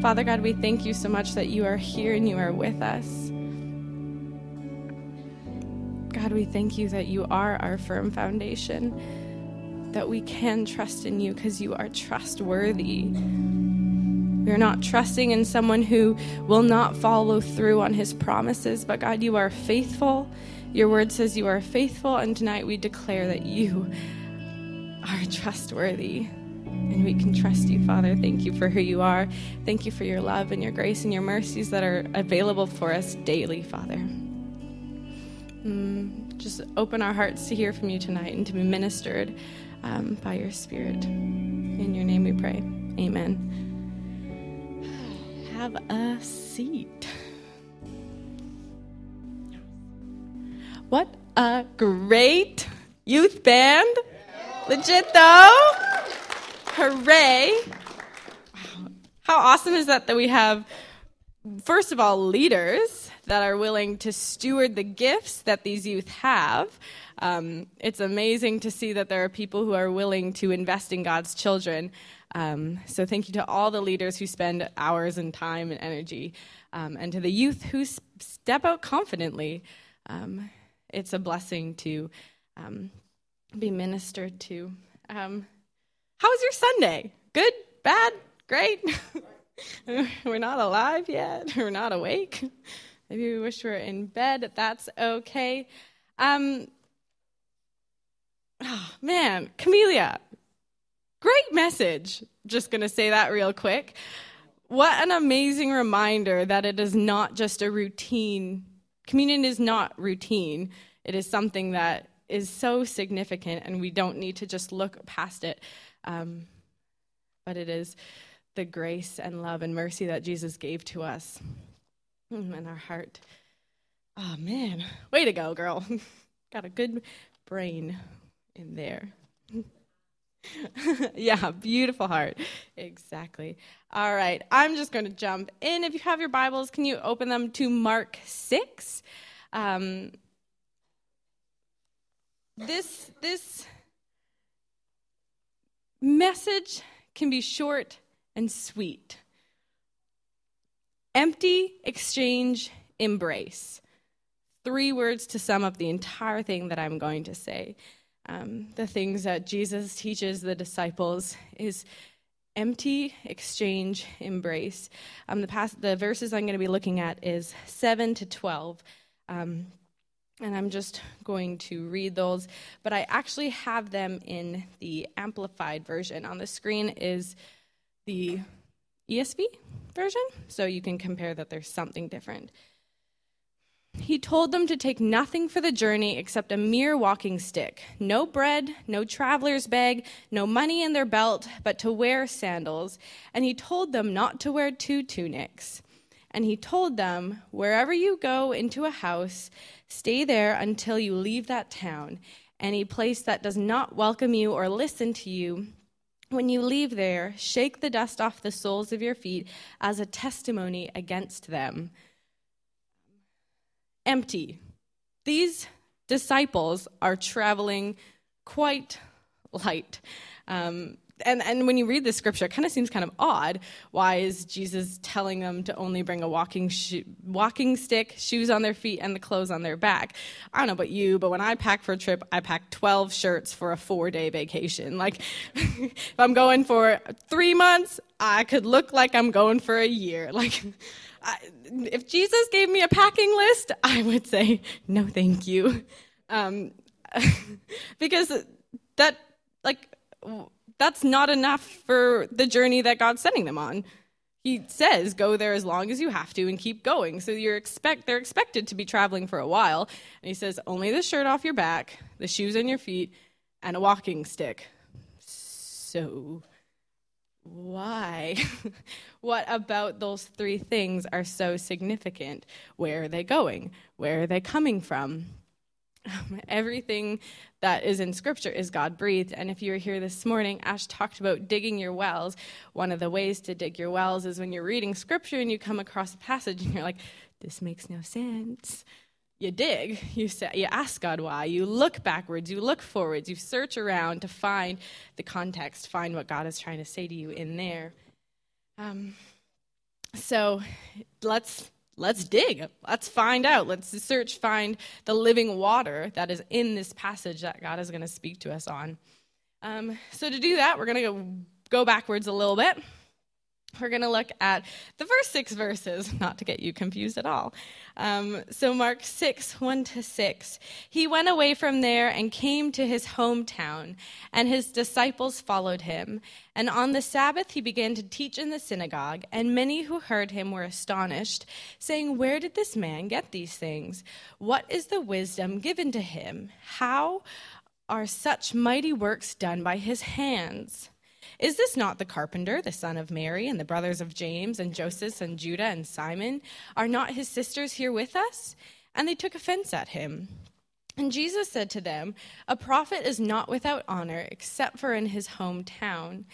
Father God, we thank you so much that you are here and you are with us. God, we thank you that you are our firm foundation, that we can trust in you because you are trustworthy. We are not trusting in someone who will not follow through on his promises, but God, you are faithful. Your word says you are faithful, and tonight we declare that you are trustworthy and we can trust you, Father. Thank you for who you are. Thank you for your love and your grace and your mercies that are available for us daily, Father. Mm, just open our hearts to hear from you tonight and to be ministered um, by your Spirit. In your name we pray. Amen. Have a seat. What a great youth band! Legit though? Hooray! How awesome is that that we have, first of all, leaders that are willing to steward the gifts that these youth have. Um, it's amazing to see that there are people who are willing to invest in God's children. Um, so, thank you to all the leaders who spend hours and time and energy, um, and to the youth who step out confidently. Um, it's a blessing to um, be ministered to. How was your Sunday? Good? Bad? Great? we're not alive yet. We're not awake. Maybe we wish we were in bed. That's okay. Um, oh, man, Camellia, great message. Just going to say that real quick. What an amazing reminder that it is not just a routine. Communion is not routine, it is something that is so significant, and we don't need to just look past it. Um, but it is the grace and love and mercy that Jesus gave to us in our heart. Oh, man. Way to go, girl. Got a good brain in there. yeah, beautiful heart. Exactly. All right, I'm just going to jump in. If you have your Bibles, can you open them to Mark 6? Um, this, this message can be short and sweet. Empty, exchange, embrace. Three words to sum up the entire thing that I'm going to say. Um, the things that Jesus teaches the disciples is empty, exchange, embrace. Um, the, past, the verses I'm going to be looking at is 7 to 12. Um, and I'm just going to read those, but I actually have them in the amplified version. On the screen is the ESV version, so you can compare that there's something different. He told them to take nothing for the journey except a mere walking stick no bread, no traveler's bag, no money in their belt, but to wear sandals. And he told them not to wear two tunics. And he told them, Wherever you go into a house, stay there until you leave that town. Any place that does not welcome you or listen to you, when you leave there, shake the dust off the soles of your feet as a testimony against them. Empty. These disciples are traveling quite light. Um, and, and when you read the scripture, it kind of seems kind of odd. Why is Jesus telling them to only bring a walking walking stick, shoes on their feet, and the clothes on their back? I don't know about you, but when I pack for a trip, I pack 12 shirts for a four day vacation. Like, if I'm going for three months, I could look like I'm going for a year. Like, I, if Jesus gave me a packing list, I would say, no, thank you. Um, because that, like, that's not enough for the journey that God's sending them on. He says, go there as long as you have to and keep going. So you're expect they're expected to be traveling for a while. And he says, only the shirt off your back, the shoes on your feet, and a walking stick. So why? what about those three things are so significant? Where are they going? Where are they coming from? everything that is in scripture is God breathed. And if you were here this morning, Ash talked about digging your wells. One of the ways to dig your wells is when you're reading scripture and you come across a passage and you're like, this makes no sense. You dig, you, say, you ask God why, you look backwards, you look forwards, you search around to find the context, find what God is trying to say to you in there. Um, So let's let's dig. Let's find out. Let's search, find the living water that is in this passage that God is going to speak to us on. Um, so to do that, we're going to go, go backwards a little bit. We're going to look at the first six verses, not to get you confused at all. Um, so, Mark 6, 1 to 6. He went away from there and came to his hometown, and his disciples followed him. And on the Sabbath, he began to teach in the synagogue, and many who heard him were astonished, saying, Where did this man get these things? What is the wisdom given to him? How are such mighty works done by his hands? Is this not the carpenter, the son of Mary, and the brothers of James, and Joseph, and Judah, and Simon? Are not his sisters here with us? And they took offense at him. And Jesus said to them, A prophet is not without honor except for in his hometown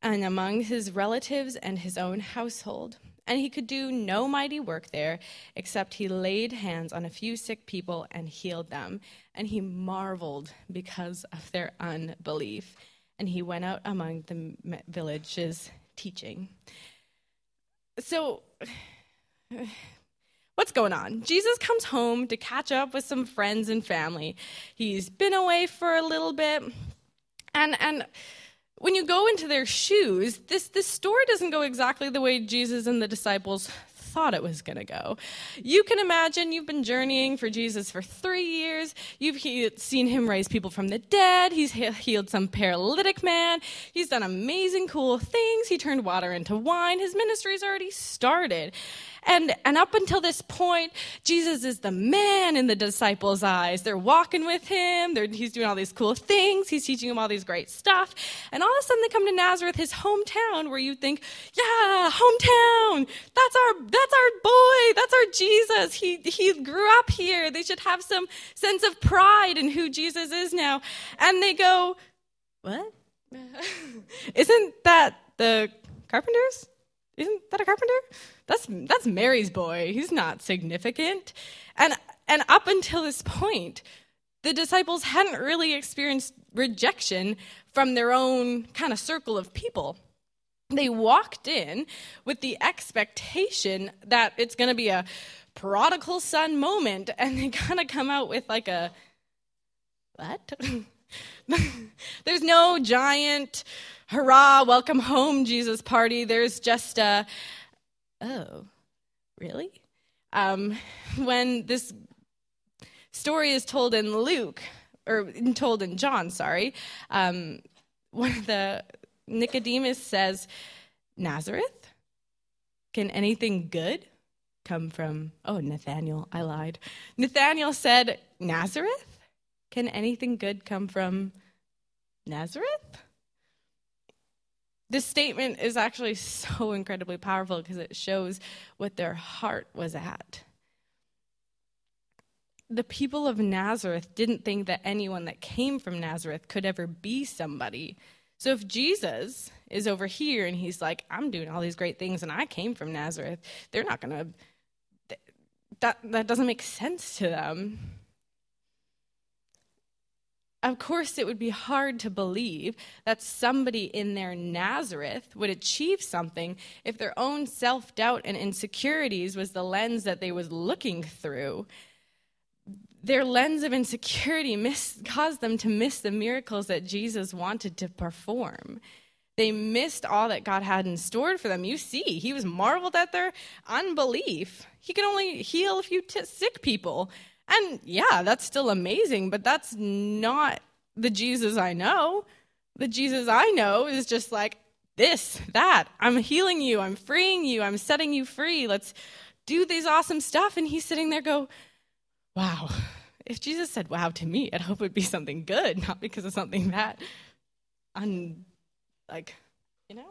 and among his relatives and his own household. And he could do no mighty work there except he laid hands on a few sick people and healed them. And he marveled because of their unbelief and he went out among the villages teaching. So, what's going on? Jesus comes home to catch up with some friends and family. He's been away for a little bit. And, and when you go into their shoes, this, this story doesn't go exactly the way Jesus and the disciples thought it was going to go. You can imagine you've been journeying for Jesus for three years. You've he- seen him raise people from the dead. He's he- healed some paralytic man. He's done amazing, cool things. He turned water into wine. His ministry's already started. And, and up until this point, Jesus is the man in the disciples' eyes. They're walking with him. They're, he's doing all these cool things. He's teaching them all these great stuff. And all of a sudden they come to Nazareth, his hometown, where you think, yeah, hometown. That's our, that's our boy. That's our Jesus. He, he grew up here. They should have some sense of pride in who Jesus is now. And they go, what? Isn't that the carpenters? Isn't that a carpenter? That's that's Mary's boy. He's not significant. And and up until this point, the disciples hadn't really experienced rejection from their own kind of circle of people. They walked in with the expectation that it's going to be a prodigal son moment, and they kind of come out with like a what? There's no giant hurrah, welcome home, Jesus party. There's just a, oh, really? Um, when this story is told in Luke, or told in John, sorry, um, one of the Nicodemus says, Nazareth? Can anything good come from? Oh, Nathaniel, I lied. Nathaniel said, Nazareth? Can anything good come from Nazareth? this statement is actually so incredibly powerful because it shows what their heart was at. The people of Nazareth didn't think that anyone that came from Nazareth could ever be somebody. So if Jesus is over here and he's like, I'm doing all these great things and I came from Nazareth, they're not going to, that, that doesn't make sense to them of course, it would be hard to believe that somebody in their Nazareth would achieve something if their own self doubt and insecurities was the lens that they was looking through. Their lens of insecurity miss, caused them to miss the miracles that Jesus wanted to perform. They missed all that God had in store for them. You see, he was marveled at their unbelief. He could only heal a few t- sick people. And yeah, that's still amazing, but that's not the Jesus I know. The Jesus I know is just like this, that. I'm healing you, I'm freeing you, I'm setting you free. Let's do these awesome stuff. And he's sitting there go, wow. If Jesus said wow to me, I'd hope it would be something good, not because of something that un like, you know?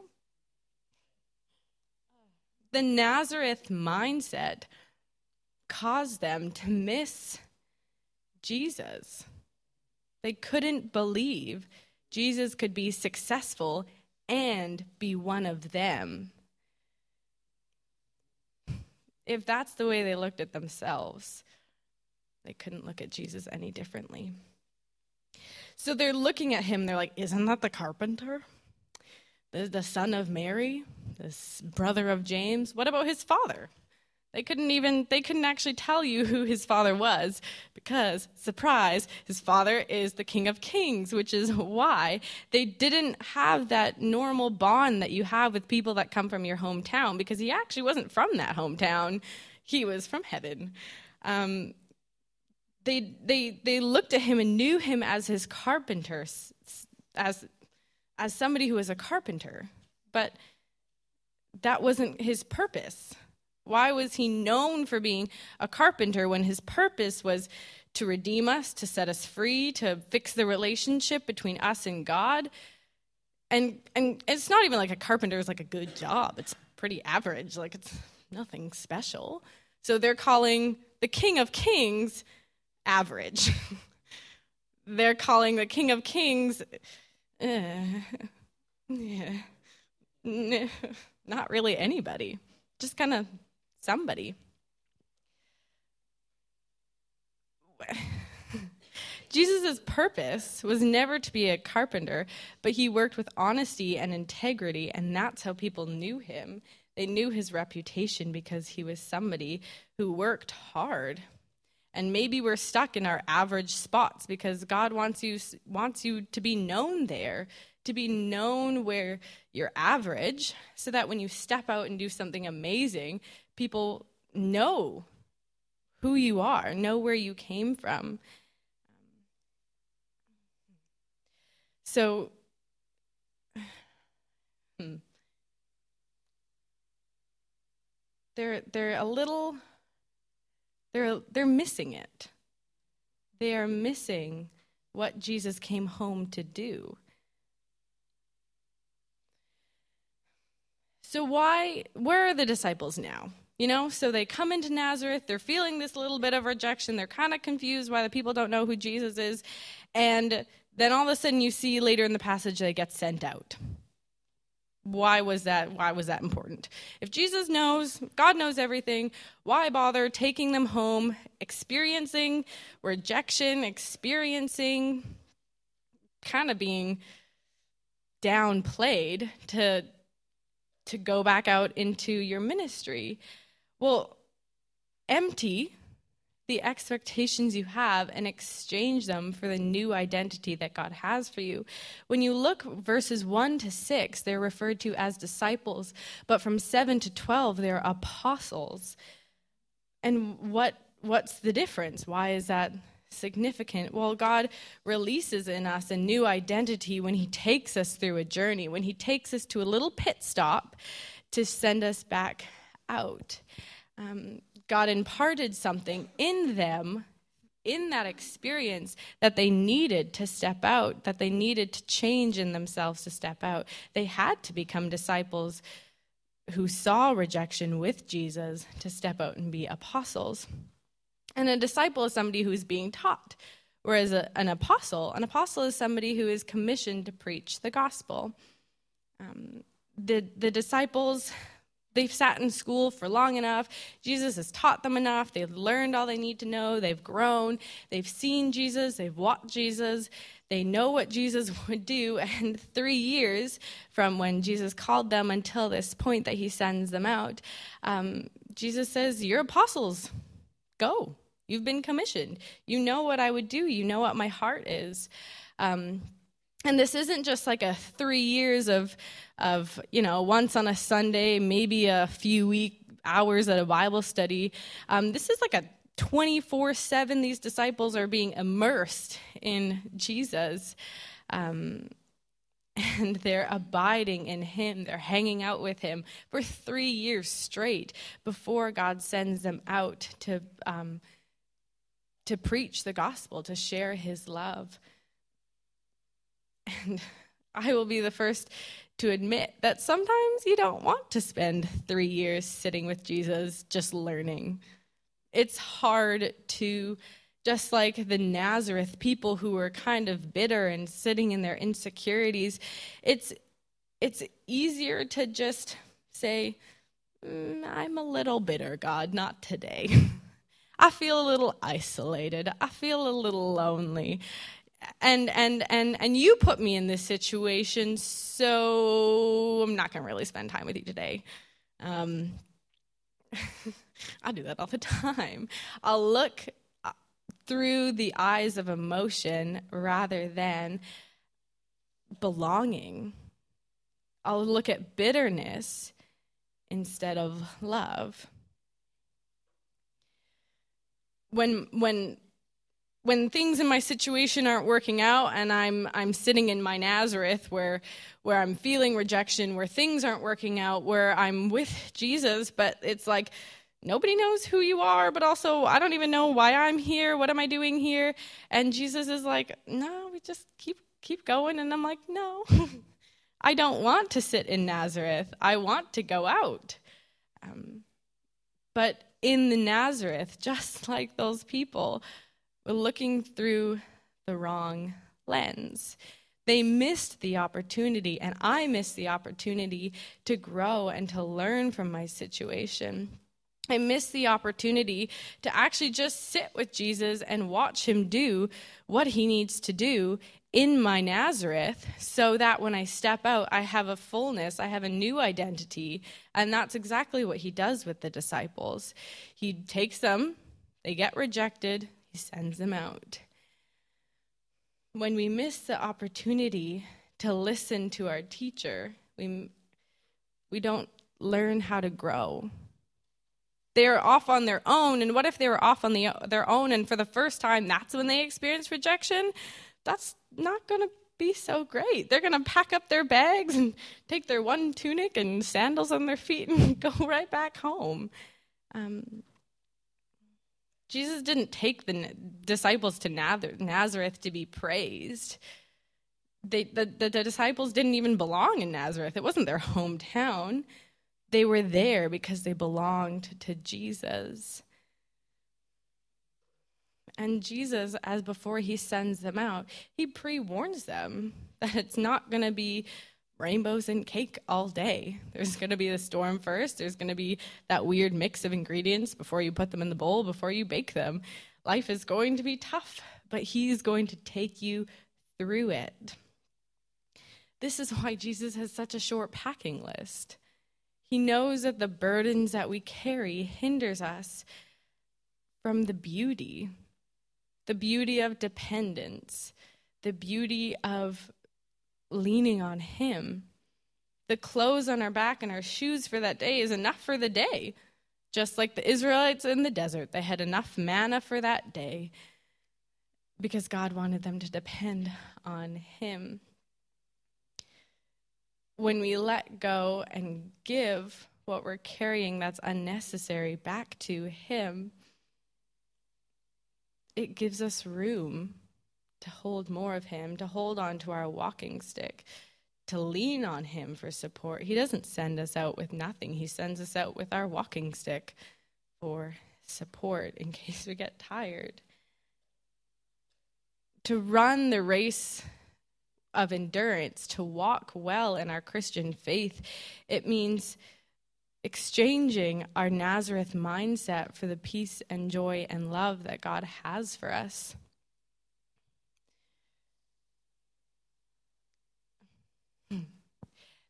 The Nazareth mindset caused them to miss Jesus. They couldn't believe Jesus could be successful and be one of them. If that's the way they looked at themselves, they couldn't look at Jesus any differently. So they're looking at him, they're like, Isn't that the carpenter? The, the son of Mary? this brother of James. What about his father? They couldn't even they couldn't actually tell you who his father was because surprise, his father is the king of kings, which is why they didn't have that normal bond that you have with people that come from your hometown because he actually wasn't from that hometown. He was from heaven. Um, they they they looked at him and knew him as his carpenter as as somebody who was a carpenter. But that wasn't his purpose. Why was he known for being a carpenter when his purpose was to redeem us, to set us free, to fix the relationship between us and God? And and it's not even like a carpenter is like a good job. It's pretty average. Like it's nothing special. So they're calling the King of Kings average. they're calling the King of Kings uh, yeah, not really anybody. Just kind of somebody. Jesus' purpose was never to be a carpenter, but he worked with honesty and integrity, and that's how people knew him. They knew his reputation because he was somebody who worked hard. And maybe we're stuck in our average spots because God wants you wants you to be known there, to be known where you're average, so that when you step out and do something amazing, people know who you are, know where you came from. So, they're they're a little they're they're missing it. They are missing what Jesus came home to do. So why where are the disciples now? You know, so they come into Nazareth, they're feeling this little bit of rejection, they're kind of confused why the people don't know who Jesus is, and then all of a sudden you see later in the passage they get sent out. Why was that why was that important? If Jesus knows, God knows everything, why bother taking them home, experiencing rejection, experiencing kind of being downplayed to to go back out into your ministry. Well, empty the expectations you have and exchange them for the new identity that God has for you. When you look verses 1 to 6, they're referred to as disciples, but from 7 to 12 they're apostles. And what what's the difference? Why is that significant? Well, God releases in us a new identity when He takes us through a journey, when He takes us to a little pit stop to send us back out. Um, God imparted something in them, in that experience, that they needed to step out, that they needed to change in themselves to step out. They had to become disciples who saw rejection with Jesus to step out and be apostles. And a disciple is somebody who is being taught, whereas a, an apostle, an apostle is somebody who is commissioned to preach the gospel. Um, the, the disciples, they've sat in school for long enough. Jesus has taught them enough. They've learned all they need to know. They've grown. They've seen Jesus. They've walked Jesus. They know what Jesus would do. And three years from when Jesus called them until this point that he sends them out, um, Jesus says, You're apostles. Go. You've been commissioned. You know what I would do. You know what my heart is. Um, and this isn't just like a three years of, of, you know, once on a Sunday, maybe a few week hours at a Bible study. Um, this is like a 24 7. These disciples are being immersed in Jesus. Um, and they're abiding in him. They're hanging out with him for three years straight before God sends them out to um, to preach the gospel, to share his love. And I will be the first to admit that sometimes you don't want to spend three years sitting with Jesus just learning. It's hard to, just like the Nazareth people who were kind of bitter and sitting in their insecurities, it's, it's easier to just say, mm, I'm a little bitter, God, not today. I feel a little isolated. I feel a little lonely. And and and and you put me in this situation, so I'm not going to really spend time with you today. Um, I do that all the time. I'll look uh, through the eyes of emotion rather than belonging. I'll look at bitterness instead of love. When when when things in my situation aren't working out and I'm I'm sitting in my Nazareth where where I'm feeling rejection, where things aren't working out, where I'm with Jesus, but it's like nobody knows who you are, but also I don't even know why I'm here. What am I doing here? And Jesus is like, "No, we just keep keep going." And I'm like, "No." I don't want to sit in Nazareth. I want to go out. Um, but in the Nazareth, just like those people, were looking through the wrong lens. They missed the opportunity, and I missed the opportunity to grow and to learn from my situation. I missed the opportunity to actually just sit with Jesus and watch him do what he needs to do in my Nazareth so that when I step out, I have a fullness, I have a new identity. And that's exactly what he does with the disciples. He takes them, they get rejected, sends them out. When we miss the opportunity to listen to our teacher, we, we don't learn how to grow. They're off on their own, and what if they were off on the, their own and for the first time that's when they experience rejection? That's not going to be so great. They're going to pack up their bags and take their one tunic and sandals on their feet and go right back home. Um, Jesus didn't take the disciples to Nazareth to be praised. They, the, the, the disciples didn't even belong in Nazareth, it wasn't their hometown. They were there because they belonged to Jesus. And Jesus, as before he sends them out, he pre warns them that it's not going to be rainbows and cake all day. There's going to be the storm first. There's going to be that weird mix of ingredients before you put them in the bowl, before you bake them. Life is going to be tough, but He's going to take you through it. This is why Jesus has such a short packing list. He knows that the burdens that we carry hinders us from the beauty, the beauty of dependence, the beauty of leaning on Him. The clothes on our back and our shoes for that day is enough for the day. Just like the Israelites in the desert, they had enough manna for that day because God wanted them to depend on Him. When we let go and give what we're carrying that's unnecessary back to Him, it gives us room to hold more of Him, to hold on to our walking stick, to lean on Him for support. He doesn't send us out with nothing, He sends us out with our walking stick for support in case we get tired. To run the race of endurance, to walk well in our Christian faith, it means exchanging our Nazareth mindset for the peace and joy and love that God has for us.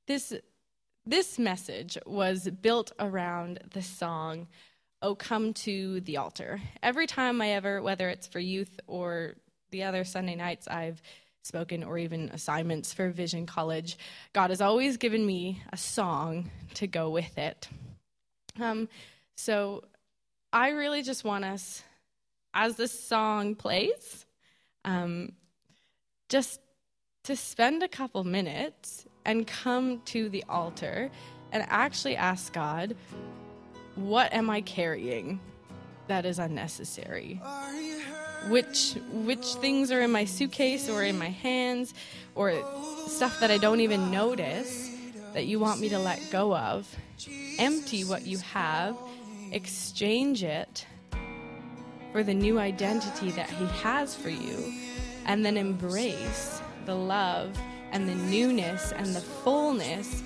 This, this message was built around the song, Oh Come to the Altar. Every time I ever, whether it's for youth or the other Sunday nights I've spoken or even assignments for Vision College, God has always given me a song to go with it. Um, so I really just want us, as this song plays, um, just to spend a couple minutes and come to the altar and actually ask God, what am I carrying that is unnecessary? Which which things are in my suitcase or in my hands or stuff that I don't even notice that you want me to let go of? Empty what you have, exchange it for the new identity that he has for you, and then embrace the love and the newness and the fullness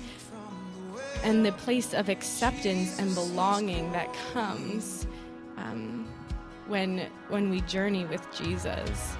and the place of acceptance and belonging that comes um, when when we journey with Jesus.